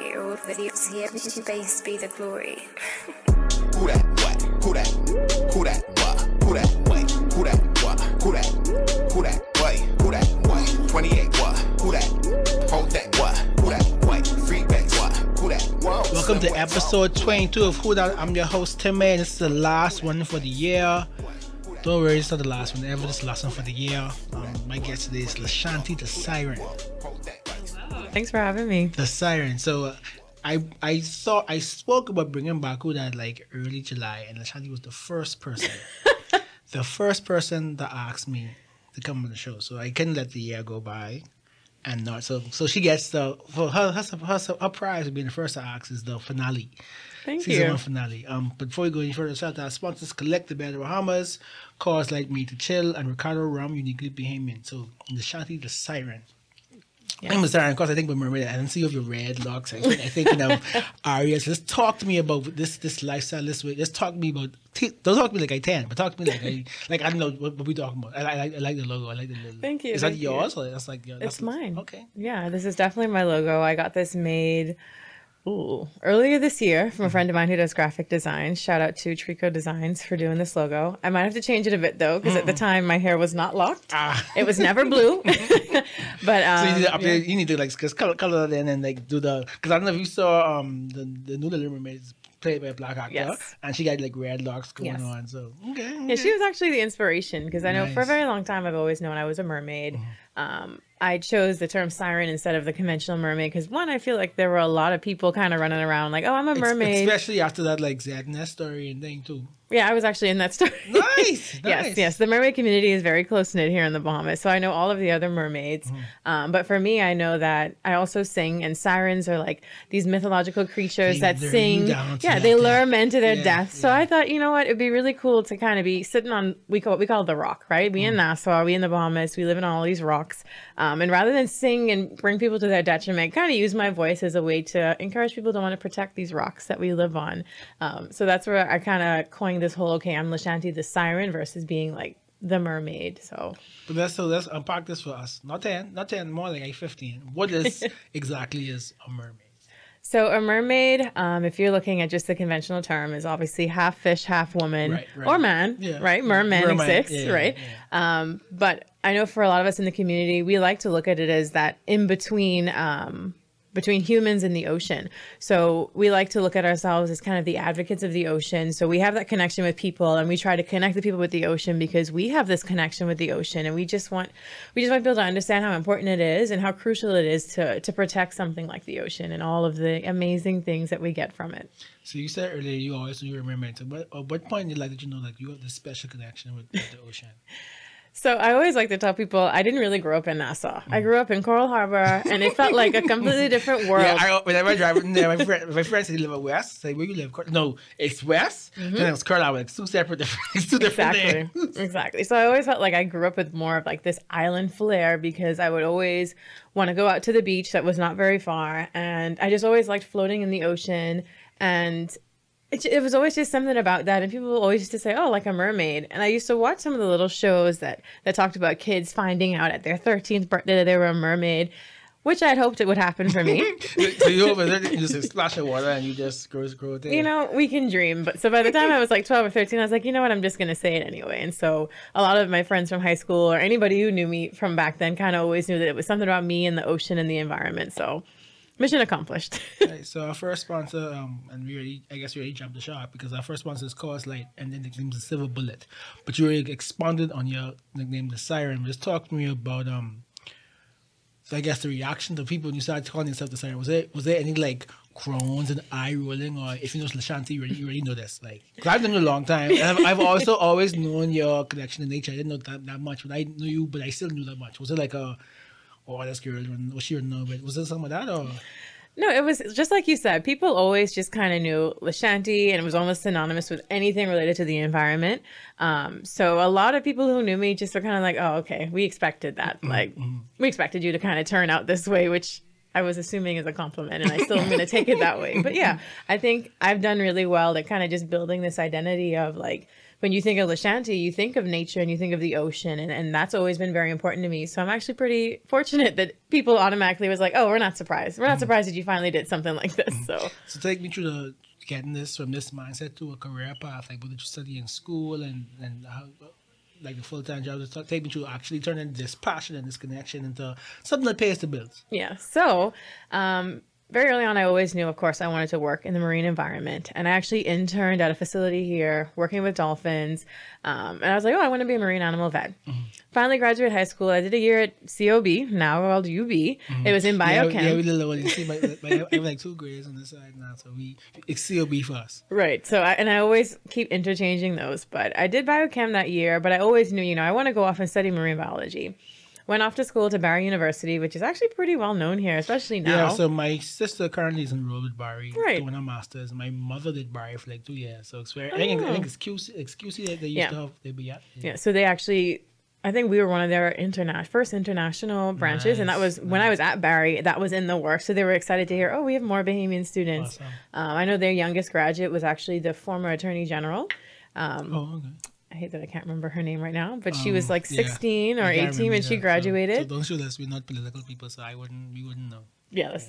Hear all videos here, to base be the glory. Who that? What? Who that? Who that? What? Who that? Wait. Who that? What? Who that? Who that? Wait. Who that? What? 28. What? Who that? Hold that. What? Who that? Wait. Feedback. What? Who that? Whoa. Welcome to episode 22 of Who Dat. I'm your host, Tim May, and this is the last one for the year. Don't worry, it's not the last one ever. This is the last one for the year. Um, my guest today is Lashanti the Siren. Thanks for having me. The Siren. So uh, I I thought I spoke about bringing back Who Dat like early July, and Lashanti was the first person, the first person that asked me to come on the show. So I couldn't let the year go by. And not so, so she gets the for her her, her, her prize of being the first to ask is the finale. Thank season you. one finale. Um, but before we go any further, shout out to our sponsors: Kalik the of Bahamas, Coors Light Me to Chill, and Ricardo Rum, Uniquely Bahamian. So the Shanti the Siren. I'm a siren, of course. I think with Mermaid, I didn't see of your red locks. I think, I think you know, Arias. Let's talk to me about this this lifestyle this way. Let's talk to me about. Don't talk to me like I ten, but talk to me like I like I don't know what, what we talking about. I, I, like- I like the logo. I like the logo. Thank you, Is that thank you. yours or that's like It's that's- mine. Okay. Yeah, this is definitely my logo. I got this made ooh, earlier this year from a friend of mine who does graphic design. Shout out to Trico Designs for doing this logo. I might have to change it a bit though, because at the time my hair was not locked. Ah. It was never blue. but um, So you need to update. yeah. You need to like cause color color that in and like do the because I don't know if you saw um the the new Little Mermaid is played by a black actor Yes. and she got like red locks going Yes. on. So okay, Yeah, she was actually the inspiration because I know for a very long time I've always known I was a mermaid. Um, I chose the term siren instead of the conventional mermaid because one, I feel like there were a lot of people kind of running around like, "Oh, I'm a mermaid." especially after that like Zadness story and thing too. Yeah, I was actually in that story. Nice, yes, nice. yes. The mermaid community is very close knit here in the Bahamas, so I know all of the other mermaids. Mm-hmm. Um, but for me, I know that I also sing, and sirens are like these mythological creatures They that sing. Yeah, they death. lure men to their Yeah, death. So yeah. I thought, you know what, it'd be really cool to kind of be sitting on we call what we call the rock, right? We in Mm. Nassau, we in the Bahamas, we live in all these rocks, um, and rather than sing and bring people to their detriment, kind of use my voice as a way to encourage people to want to protect these rocks that we live on. Um, so that's where I kind of coined this whole okay, I'm Lashanti the siren versus being like the mermaid. So But let's so let's unpack this for us. Not ten, not ten, more like fifteen. What is exactly is a mermaid? So a mermaid, um, if you're looking at just the conventional term, is obviously half fish, half woman, Right, right. or man, Yeah. right? Merman Merman, exists, yeah, yeah, right? Um, but I know for a lot of us in the community, we like to look at it as that in between. Um, between humans and the ocean. So we like to look at ourselves as kind of the advocates of the ocean. So we have that connection with people and we try to connect the people with the ocean because we have this connection with the ocean and we just want we just want people to understand how important it is and how crucial it is to to protect something like the ocean and all of the amazing things that we get from it. So you said earlier you always knew you were. So what, at what point did like did you know like you have this special connection with, with the ocean? So I always like to tell people I didn't really grow up in Nassau. I mm. grew up in Coral Harbor and it felt like a completely different world. Yeah, I, whenever I drive my friend, my friends say they live west. Say where you live? No, it's west. Mm-hmm. Then it's Coral Harbor. It's two separate, different, it's two different exactly things. exactly so i always felt like i grew up with more of like this island flair because i would always want to go out to the beach that was not very far and i just always liked floating in the ocean and it, it was always just something about that and people always used to say oh like a mermaid and i used to watch some of the little shows that that talked about kids finding out at their 13th birthday that they were a mermaid which i'd hoped it would happen for me so you over there, you just splash of water and you just grow, grow there. you know, we can dream. But so by the time I was like 12 or 13, I was like, you know what? I'm just going to say it anyway. And so a lot of my friends from high school or anybody who knew me from back then kind of always knew that it was something about me and the ocean and the environment. So mission accomplished. Right, so our first sponsor, um, and we already, I guess we already jumped the shark because our first sponsor is Coors Light, and then the nickname is Silver Bullet. But you already expanded on your nickname, the Siren. Just talk to me about um. So I guess the reaction to people when you started calling yourself the Siren was it was there any like groans and eye rolling or if you know Lashanti, you already, you already know this like because I've known you a long time I've, I've also always known your connection to nature. I didn't know that, that much, but I knew you, but I still knew that much. Was it like a oh this girl was she no? But was it something like that or? no, it was just like you said. People always just kind of knew Lashanti, and it was almost synonymous with anything related to the environment. Um, so a lot of people who knew me just were kind of like, "Oh, okay, we expected that. Like, we expected you to kind of turn out this way," which I was assuming is a compliment, and I still am going to take it that way. But yeah, I think I've done really well at kind of just building this identity of like when you think of Lashanti, you think of nature and you think of the ocean, and, and that's always been very important to me. So I'm actually pretty fortunate that people automatically was like, "Oh, we're not surprised. We're not surprised that you finally did something like this." So So take me through the getting this from this mindset to a career path. Like, what did you study in school and and how, like the full time job? Just take me through actually turning this passion and this connection into something that pays the bills. Yeah. So, um, very early on, I always knew, of course, I wanted to work in the marine environment. And I actually interned at a facility here working with dolphins. Um, and I was like, oh, I want to be a marine animal vet. Finally graduated high school. I did a year at COB, now called UB. It was in biochem. yeah, we little one. You see, my, I have like two grades on this side now, so we it's COB for us. Right. So, I, and I always keep interchanging those. But I did biochem that year, but I always knew, you know, I want to go off and study marine biology. Went off to school to Barry University, which is actually pretty well known here, especially now. Yeah, so my sister currently is enrolled with Barry, Right. doing her masters. My mother did Barry for like two years, so it's very. I think I think it's QC, it's QC that they used Yeah. to have. They be at. Yeah, so they actually, I think we were one of their interna- first international branches, and that was Nice, when I was at Barry. That was in the works, so they were excited to hear, oh, we have more Bahamian students. Awesome. Um, I know their youngest graduate was actually the former Attorney General. Oh, okay. I hate that I can't remember her name right now, but she was like Um, Yeah. 16 or 18 when she that, so- graduated. So, don't shoot us. We're not political people, so I wouldn't. We wouldn't know. Yeah, that's,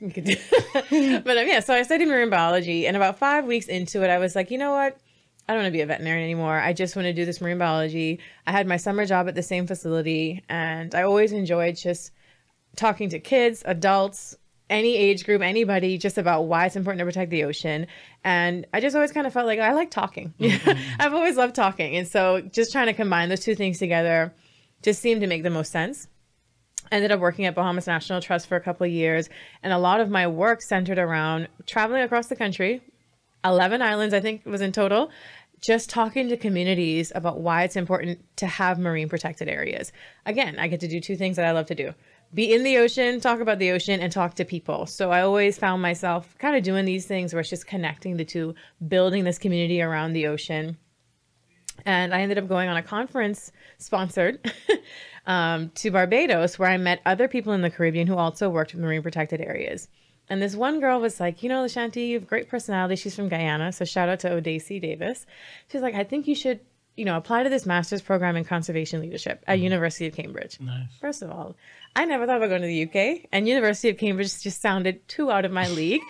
we could do. but um, yeah, so I studied marine biology, and about five weeks into it, I was like, you know what? I don't want to be a veterinarian anymore. I just want to do this marine biology. I had my summer job at the same facility, and I always enjoyed just talking to kids, adults, any age group, anybody, just about why it's important to protect the ocean. And I just always kind of felt like I like talking. Mm-hmm. I've always loved talking. And so just trying to combine those two things together just seemed to make the most sense ended up working at Bahamas National Trust for a couple of years, and a lot of my work centered around traveling across the country, 11 islands, I think it was in total, just talking to communities about why it's important to have marine protected areas. Again, I get to do two things that I love to do be in the ocean, talk about the ocean, and talk to people. So I always found myself kind of doing these things where it's just connecting the two, building this community around the ocean and I ended up going on a conference sponsored um, to Barbados where I met other people in the Caribbean who also worked with marine protected areas. And this one girl was like, you know, Lashanti, you have great personality. She's from Guyana, so shout out to Odacy Davis. She's like, I think you should, you know, apply to this master's program in conservation leadership at mm-hmm. University of Cambridge. Nice. First of all, I never thought about going to the UK, and University of Cambridge just sounded too out of my league.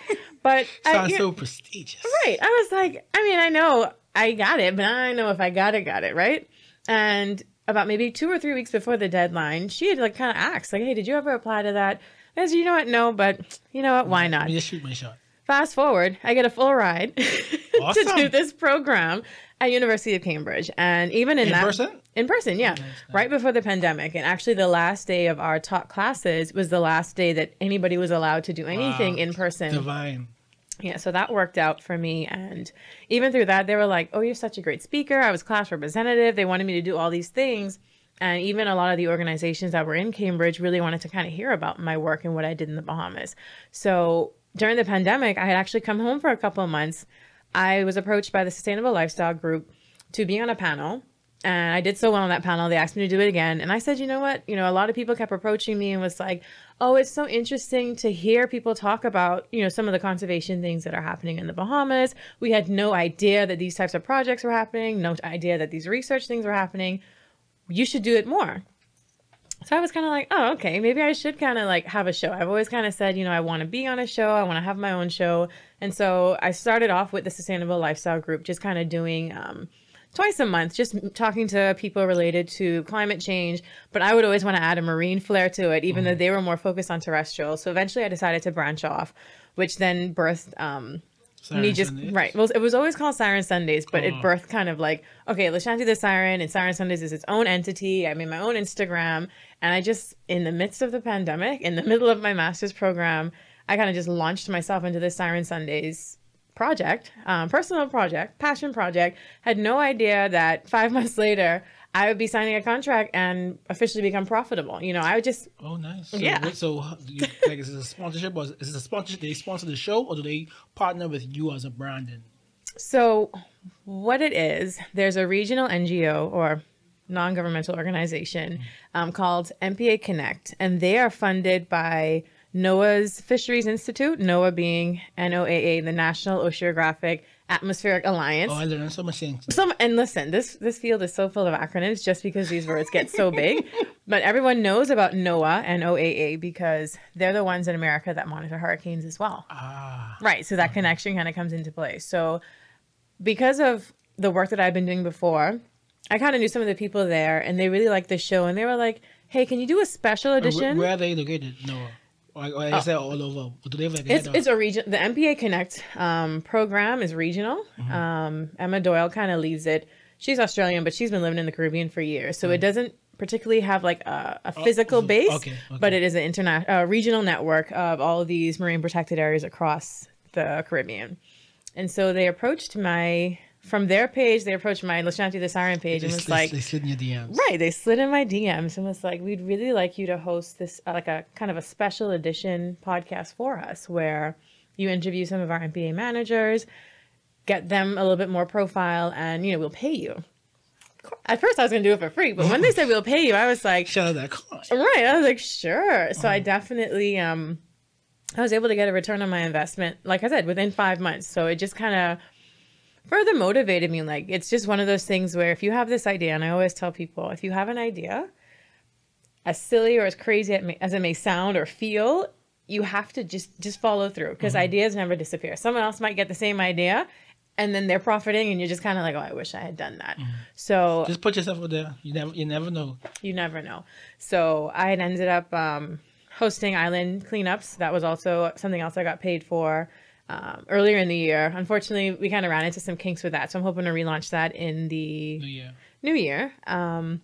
But I, Sounds you- so prestigious. Right. I was like, I mean, I know I got it, but I know if I got it, got it, right? And about maybe two or three weeks before the deadline, she had like kind of asked, like, hey, did you ever apply to that? I said, you know what? No, but you know what? Why Let not? just shoot my shot. Fast forward, I get a full ride to do this program at University of Cambridge. And even in, In that person? in person, yeah. Oh, right before the pandemic. And actually the last day of our taught classes was the last day that anybody was allowed to do anything Wow. in person. Divine. Yeah, so that worked out for me. And even through that, they were like, oh, you're such a great speaker. I was class representative. They wanted me to do all these things. And even a lot of the organizations that were in Cambridge really wanted to kind of hear about my work and what I did in the Bahamas. So during the pandemic, I had actually come home for a couple of months. I was approached by the Sustainable Lifestyle Group to be on a panel. And I did so well on that panel. They asked me to do it again. And I said, you know what? You know, a lot of people kept approaching me and was like, oh, it's so interesting to hear people talk about, you know, some of the conservation things that are happening in the Bahamas. We had no idea that these types of projects were happening, no idea that these research things were happening. You should do it more. So I was kind of like, oh, okay, maybe I should kind of like have a show. I've always kind of said, you know, I want to be on a show, I want to have my own show. And so I started off with the Sustainable Lifestyle Group, just kind of doing um, twice a month, just talking to people related to climate change. But I would always want to add a marine flair to it, even though they were more focused on terrestrial. So eventually I decided to branch off, which then birthed um, me just Sundays. right. Well, it was always called Siren Sundays, but it Oh. birthed kind of like okay, Lashanti the Siren and Siren Sundays is its own entity. I made my own Instagram, and I just in the midst of the pandemic, in the middle of my master's program, I kind of just launched myself into this Siren Sundays project, um, personal project, passion project. Had no idea that five months later I would be signing a contract and officially become profitable. You know, I would just Oh, nice. So, Yeah. what- so do you, like, is this a sponsorship or is is it a sponsorship? They sponsor the show or do they partner with you as a branding? So, what it is, there's a regional NGO or non governmental organization um, called MPA Connect, and they are funded by NOAA's Fisheries Institute, NOAA being NOAA, the National Oceanographic Atmospheric Alliance. Oh, I learned so much things. Some and listen, this this field is so full of acronyms just because these words get so big. But everyone knows about NOAA and OAA because they're the ones in America that monitor hurricanes as well. Ah, Right. So that connection kind of comes into play. So because of the work that I've been doing before, I kind of knew some of the people there and they really liked the show and they were like, Hey, can you do a special edition? where are they located? No, or, or is that all over? Do they have like a It's, it's a region. The MPA Connect um, program is regional. Mm-hmm. Um, Emma Doyle kind of leads it. She's Australian, but she's been living in the Caribbean for years, so it doesn't particularly have like a, a physical base, Mm-hmm. okay, okay. but it is an international uh, regional network of all of these marine protected areas across the Caribbean. And so they approached my from their page. They approached my Lashanti the Siren page they, and was like, they slid in your DMs. Right, they slid in my DMs and was like, "We'd really like you to host this, uh, like a kind of a special edition podcast for us, where you interview some of our MPA managers, get them a little bit more profile, and you know, we'll pay you." At first, I was going to do it for free, but when they said we'll pay you, I was like, out that coin. Right. I was like, sure. So I definitely um I was able to get a return on my investment, like I said, within five months. So it just kind of further motivated me. Like it's just one of those things where if you have this idea, and I always tell people, if you have an idea, as silly or as crazy as it may sound or feel, you have to just just follow through because ideas never disappear. Someone else might get the same idea. And then they're profiting, and you're just kind of like, "Oh, I wish I had done that." So Just put yourself out there. You never, you never know. you never know. So I had ended up um, hosting island cleanups. That was also something else I got paid for um, earlier in the year. Unfortunately, we kind of ran into some kinks with that, so I'm hoping to relaunch that in the Yeah. new year. Um,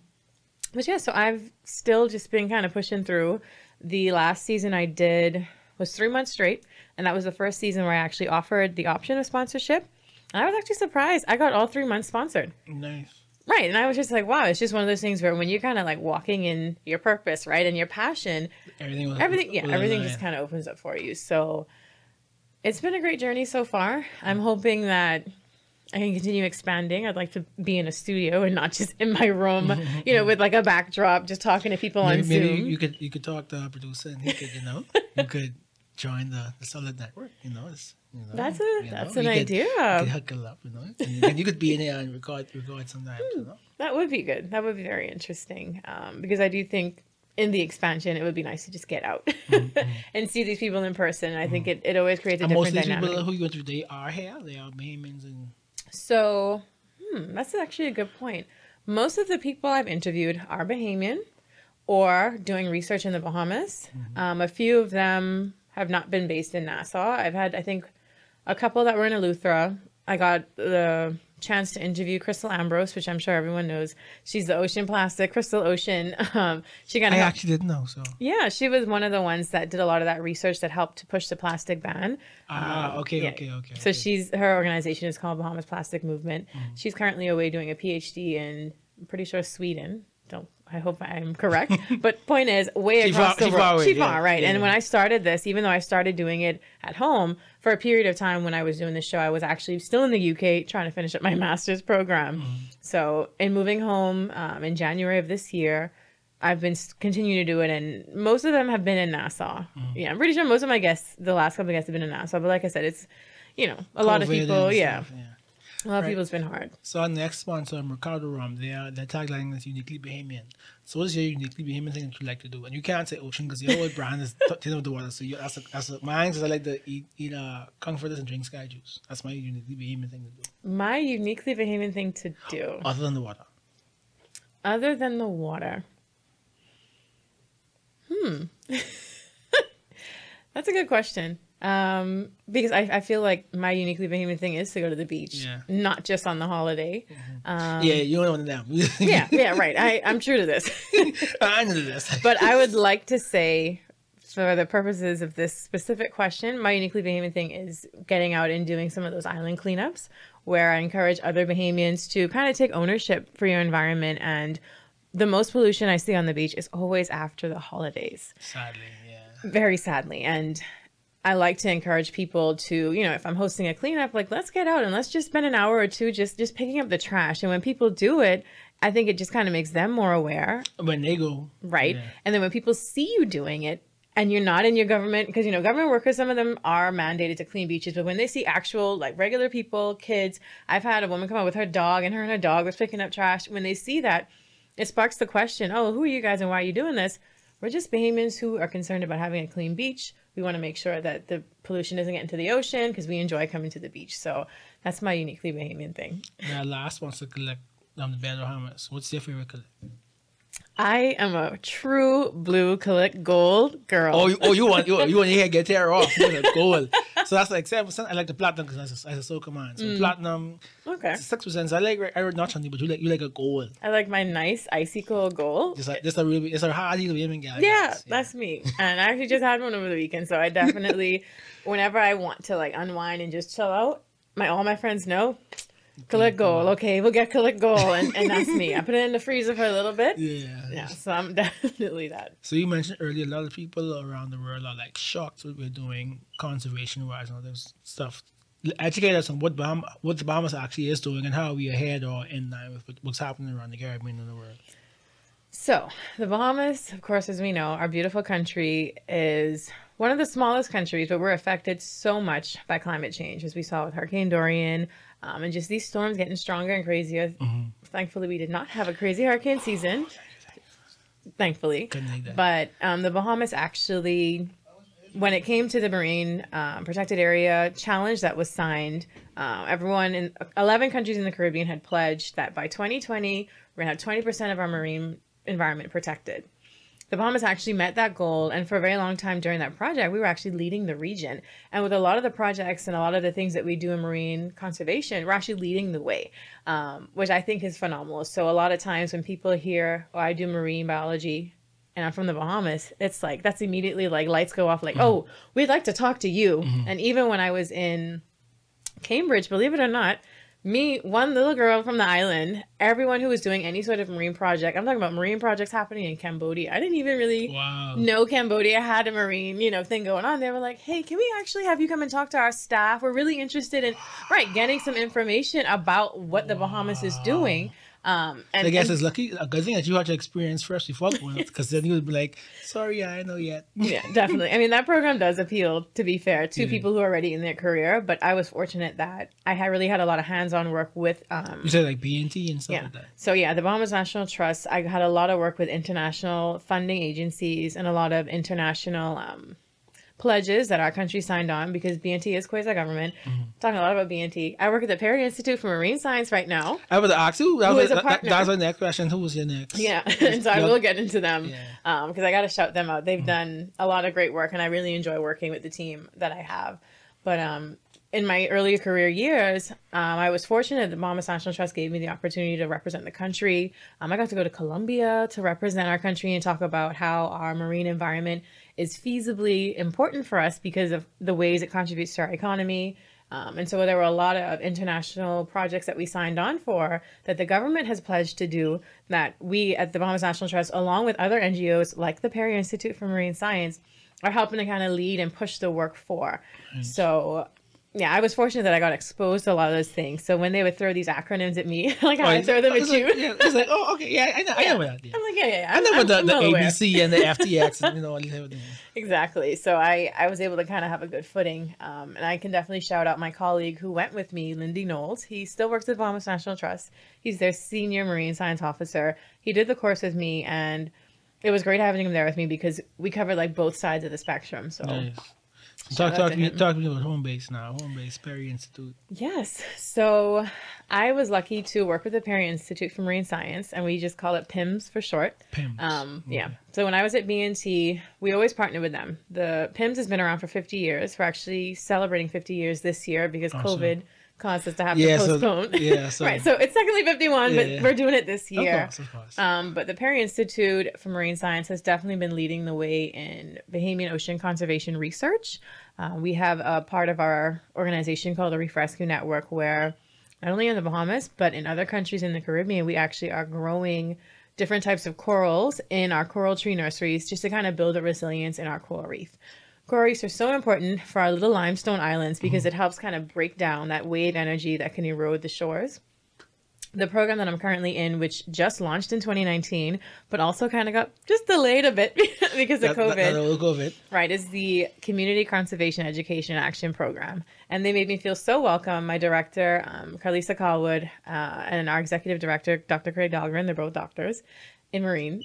but yeah, so I've still just been kind of pushing through. The last season I did was three months straight, and that was the first season where I actually offered the option of sponsorship. And I was actually surprised. I got all three months sponsored. Nice. Right. And I was just like, wow, it's just one of those things where when you're kind of like walking in your purpose, right, and your passion, Everything. Was, everything, yeah, was everything just kind of opens up for you. So it's been a great journey so far. I'm hoping that I can continue expanding. I'd like to be in a studio and not just in my room, you know, with like a backdrop, just talking to people on Maybe, maybe Zoom. you could you could talk to our producer and he could you know you could join the, the solid network. You know, it's, you know That's a- you that's know, an we could- idea. we could huckle up, you know, and you, could, you could be in there and record record sometimes. You know, That would be good. That would be very interesting um, because I do think in the expansion, it would be nice to just get out and see these people in person. I think it, it always creates a Mm-hmm. and most different of these dynamic. people who you went through, they are here. They are Bahamians and So, hmm, that's actually a good point. Most of the people I've interviewed are Bahamian or doing research in the Bahamas. Um, a few of them have not been based in Nassau. I've had, I think, a couple that were in Eleuthera. I got the chance to interview Kristal Ambrose, which I'm sure everyone knows. She's the ocean plastic, Crystal Ocean. Um, she kind I actually didn't know. So yeah, she was one of the ones that did a lot of that research that helped to push the plastic ban. ah, okay, Um, Yeah. okay, okay. So okay. she's her organization is called Bahamas Plastic Movement. Mm-hmm. She's currently away doing a PhD in I'm pretty sure Sweden. I hope I'm correct. but point is, way across the world, she yeah, right. And yeah. when I started this, even though I started doing it at home for a period of time when I was doing the show, I was actually still in the UK trying to finish up my master's program. Mm-hmm. So in moving home um, in January of this year. I've been continuing to do it, and most of them have been in Nassau. Mm-hmm. Yeah, I'm pretty sure most of my guests, the last couple of guests, have been in Nassau. But like I said, it's you know a lot of people. Yeah, stuff, yeah. A lot of people. It's been hard. So our next sponsor, Ricardo Rum, their their tagline is uniquely Bahamian. So what's your uniquely Bahamian thing that you like to do? And you can't say ocean because your whole brand is tin of the water. So you, that's a, that's a, mine is I like to eat eat uh, conch fritters and drink sky juice. That's my uniquely Bahamian thing to do. My uniquely Bahamian thing to do, Other than the water. other than the water. Hmm. That's a good question. Um, because I, I feel like my uniquely Bahamian thing is to go to the beach, Yeah. not just on the holiday. Um Yeah, you don't want them. Um, Yeah, yeah, right. I, I'm true to this. I know this. but I would like to say, for the purposes of this specific question, my uniquely Bahamian thing is getting out and doing some of those island cleanups where I encourage other Bahamians to kind of take ownership for your environment. And the most pollution I see on the beach is always after the holidays, Sadly, yeah. very sadly. And I like to encourage people to, you know, if I'm hosting a cleanup, like let's get out and let's just spend an hour or two just just picking up the trash. And when people do it, I think it just kind of makes them more aware When they go, right? Yeah. And then when people see you doing it and you're not in your government because you know government workers some of them are mandated to clean beaches but when they see actual like regular people kids i've had a woman come out with her dog and her and her dog was picking up trash when they see that it sparks the question oh who are you guys and why are you doing this we're just bahamians who are concerned about having a clean beach we want to make sure that the pollution doesn't get into the ocean because we enjoy coming to the beach so that's my uniquely bahamian thing Now, last one's to Kalik um, the Bed Bahamas. What's your favorite Kalik? I am a true blue Kalik gold girl Oh, you, oh, you want you, you want your hair get tear off? You want gold. So that's like seven percent. I like the platinum because that's a, a SoCa man. So Mm. platinum, okay six percent. So I like I would not on you, but you like you like a gold. i like my nice icy cold gold Just like just a really it's a hard deal women guy. yeah, that's me. And I actually just had one over the weekend, so I definitely, whenever I want to like unwind and just chill out, my all my friends know. Kalik goal, okay, we'll get Kalik goal, and, and that's me. I put it in the freezer for a little bit. yeah. Yeah, so I'm definitely that. So you mentioned earlier, a lot of people around the world are like shocked what we're doing conservation wise and all this stuff. Educate us on what Baham- what the Bahamas actually is doing and how we are ahead or in line with what's happening around the Caribbean and the world. So, the Bahamas, of course, as we know, our beautiful country is one of the smallest countries, but we're affected so much by climate change, as we saw with Hurricane Dorian um, and just these storms getting stronger and crazier. Thankfully, we did not have a crazy hurricane season. Thankfully. Couldn't think that. But um, the Bahamas actually, when it came to the marine um, protected area challenge that was signed, uh, everyone in 11 countries in the Caribbean had pledged that by 2020, we're going to have 20% of our marine environment protected. The Bahamas actually met that goal, and for a very long time during that project, we were actually leading the region. And with a lot of the projects and a lot of the things that we do in marine conservation, we're actually leading the way, um, which I think is phenomenal. So a lot of times when people hear, "Oh, I do marine biology," and I'm from the Bahamas, it's like that's immediately like lights go off, like, "Oh, we'd like to talk to you." And even when I was in Cambridge, believe it or not, me, one little girl from the island, everyone who was doing any sort of marine project, I'm talking about marine projects happening in Cambodia. I didn't even really Wow. know Cambodia had a marine, you know, thing going on. They were like, "Hey, can we actually have you come and talk to our staff? We're really interested in right getting some information about what the Bahamas is doing." Um, and, I guess and- it's lucky, a good thing that you had to experience first before going, because then you would be like, sorry, I know yet. yeah, definitely. I mean, that program does appeal, to be fair, to people who are already in their career. But I was fortunate that I had really had a lot of hands-on work with um, You said like BNT and stuff Yeah. like that. So yeah, the Bahamas National Trust. I had a lot of work with international funding agencies and a lot of international um, pledges that our country signed on because BNT is quasi government. Mm-hmm. Talking a lot about BNT. I work at the Perry Institute for Marine Science right now. I would ask you, that Who was, is a partner? that was my next question. Who was your next? Yeah, and so I will get into them Yeah. Mm-hmm. because I got to shout them out. They've done a lot of great work, and I really enjoy working with the team that I have. But um, in my earlier career years, um, I was fortunate that Bahamas National Trust gave me the opportunity to represent the country. Um, I got to go to Colombia to represent our country and talk about how our marine environment is feasibly important for us because of the ways it contributes to our economy. Um, and so there were a lot of international projects that we signed on for that the government has pledged to do that we at the Bahamas National Trust, along with other NGOs like the Perry Institute for Marine Science, are helping to kind of lead and push the work for. So yeah, I was fortunate that I got exposed to a lot of those things. So when they would throw these acronyms at me, like I Oh, would throw them at it's you. Like, yeah, it's like, oh, okay, yeah, I know, I know what that is. I'm like, yeah, yeah, yeah. I I'm, know I'm, what the, the. ABC and the FTX and you know all these everything. Exactly. So I, I was able to kind of have a good footing. Um, and I can definitely shout out my colleague who went with me, Lindy Knowles. He still works at the Bahamas National Trust. He's their senior marine science officer. He did the course with me and it was great having him there with me because we covered like both sides of the spectrum. So Nice. Shout talk, talk to me, talk to me about home base now. Home base, Perry Institute. Yes. So I was lucky to work with the Perry Institute for Marine Science, and we just call it PIMS for short. PIMS. Um, Yeah. So when I was at BNT, we always partnered with them. The PIMS has been around for 50 years. We're actually celebrating 50 years this year because Awesome. COVID caused us to have Yeah, to so- postpone. yeah, so- right. So it's technically 51, Yeah, but yeah. we're doing it this Of year. course, of course. Um, but the Perry Institute for Marine Science has definitely been leading the way in Bahamian ocean conservation research. Uh, we have a part of our organization called the Reef Rescue Network, where not only in the Bahamas, but in other countries in the Caribbean, we actually are growing different types of corals in our coral tree nurseries just to kind of build a resilience in our coral reef. Reefs are so important for our little limestone islands because it helps kind of break down that wave energy that can erode the shores. the program that I'm currently in, which just launched in 2019, but also kind of got just delayed a bit because of COVID. that little COVID. Right, is the Community Conservation Education Action Program. And they made me feel so welcome. My director, um, Karlisa Callwood, uh, and our executive director, Dr. Craig Dahlgren, they're both doctors in Marine.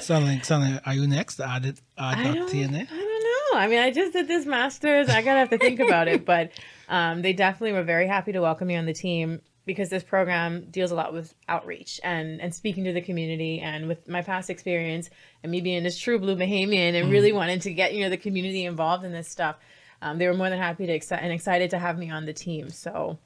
Sound like, sound like, are you next? Add it, add I don't, I don't know. I mean, I just did this master's. I gotta have to think about it. But um, they definitely were very happy to welcome me on the team because this program deals a lot with outreach and and speaking to the community. And with my past experience and me being this true blue Bahamian and really wanting to get you know the community involved in this stuff, um, they were more than happy to exci- and excited to have me on the team. So.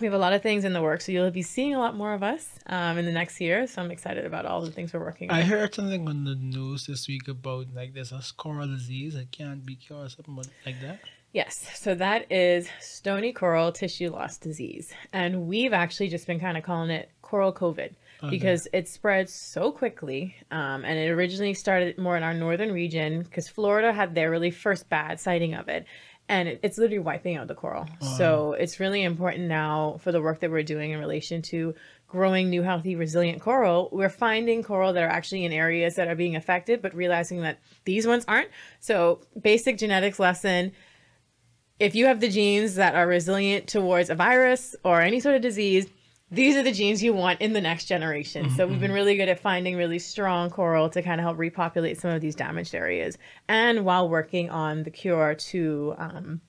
We have a lot of things in the works, so you'll be seeing a lot more of us um, in the next year. So I'm excited about all the things we're working on. I heard something on the news this week about like there's a coral disease that can't be cured or something like that. Yes, so that is stony coral tissue loss disease. And we've actually just been kind of calling it coral COVID because it spreads so quickly. Um, and it originally started more in our northern region because Florida had their really first bad sighting of it. And it, it's literally wiping out the coral. So it's really important now for the work that we're doing in relation to growing new, healthy, resilient coral. We're finding coral that are actually in areas that are being affected, but realizing that these ones aren't. So, basic genetics lesson if you have the genes that are resilient towards a virus or any sort of disease, these are the genes you want in the next generation. So we've been really good at finding really strong coral to kind of help repopulate some of these damaged areas, and while working on the cure to um,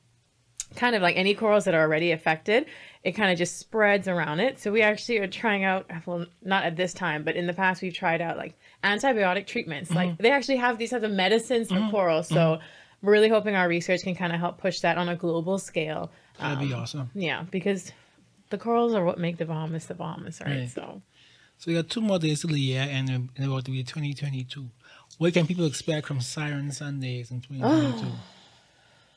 kind of like any corals that are already affected, it kind of just spreads around it. So we actually are trying out, well, not at this time, but in the past we've tried out like antibiotic treatments. Like mm-hmm. they actually have these types of medicines for mm-hmm. coral. So mm-hmm. we're really hoping our research can kind of help push that on a global scale. That'd be um, awesome. Yeah, because the corals are what make the Bahamas the Bahamas, right? Right. So So we got two more days till the year and about to be 2022. What can people expect from Siren Sundays in 2022?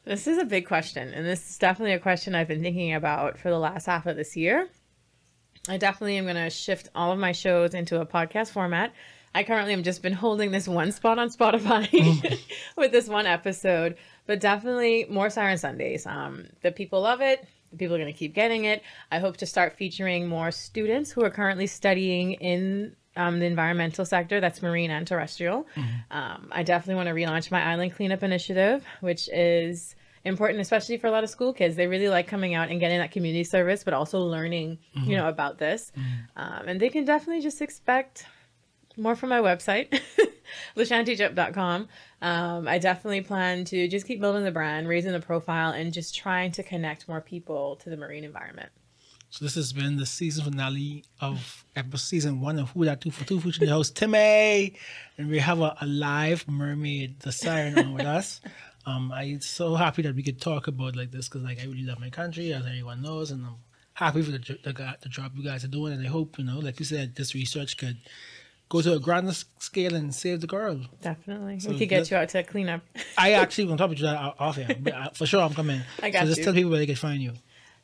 this is a big question, and this is definitely a question I've been thinking about for the last half of this year. I definitely am going to shift all of my shows into a podcast format. I currently am just been holding this one spot on Spotify with this one episode, but definitely more Siren Sundays. Um, the people love it. People are going to keep getting it. I hope to start featuring more students who are currently studying in um, the environmental sector. That's marine and terrestrial. Um, I definitely want to relaunch my island cleanup initiative, which is important, especially for a lot of school kids. They really like coming out and getting that community service, but also learning, you know, about this. Um, and they can definitely just expect more from my website, lashantijupp.com. Um, I definitely plan to just keep building the brand, raising the profile, and just trying to connect more people to the marine environment. So this has been the season finale of episode season one of Who That Two for Two featuring the host Timmy, and we have a, a live mermaid, the siren, on with us. Um, I'm so happy that we could talk about like this because like I really love my country, as everyone knows, and I'm happy for the the, the job you guys are doing, and I hope you know, like you said, this research could go to a grander scale and save the girl. Definitely. So we could get you out to clean up. I actually want to talk to you that off here, but uh, for sure I'm coming. I got so just you. tell people where they can find you.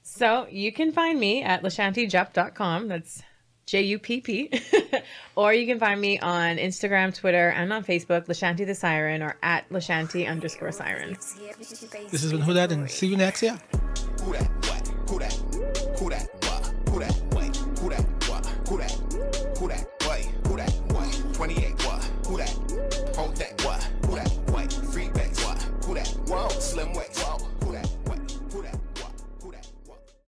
So you can find me at lashantijupp.com. That's J U P P. or you can find me on Instagram, Twitter, and on Facebook, Lashanti the Siren, or at Lashanti underscore Siren. This has been Who and see you next year.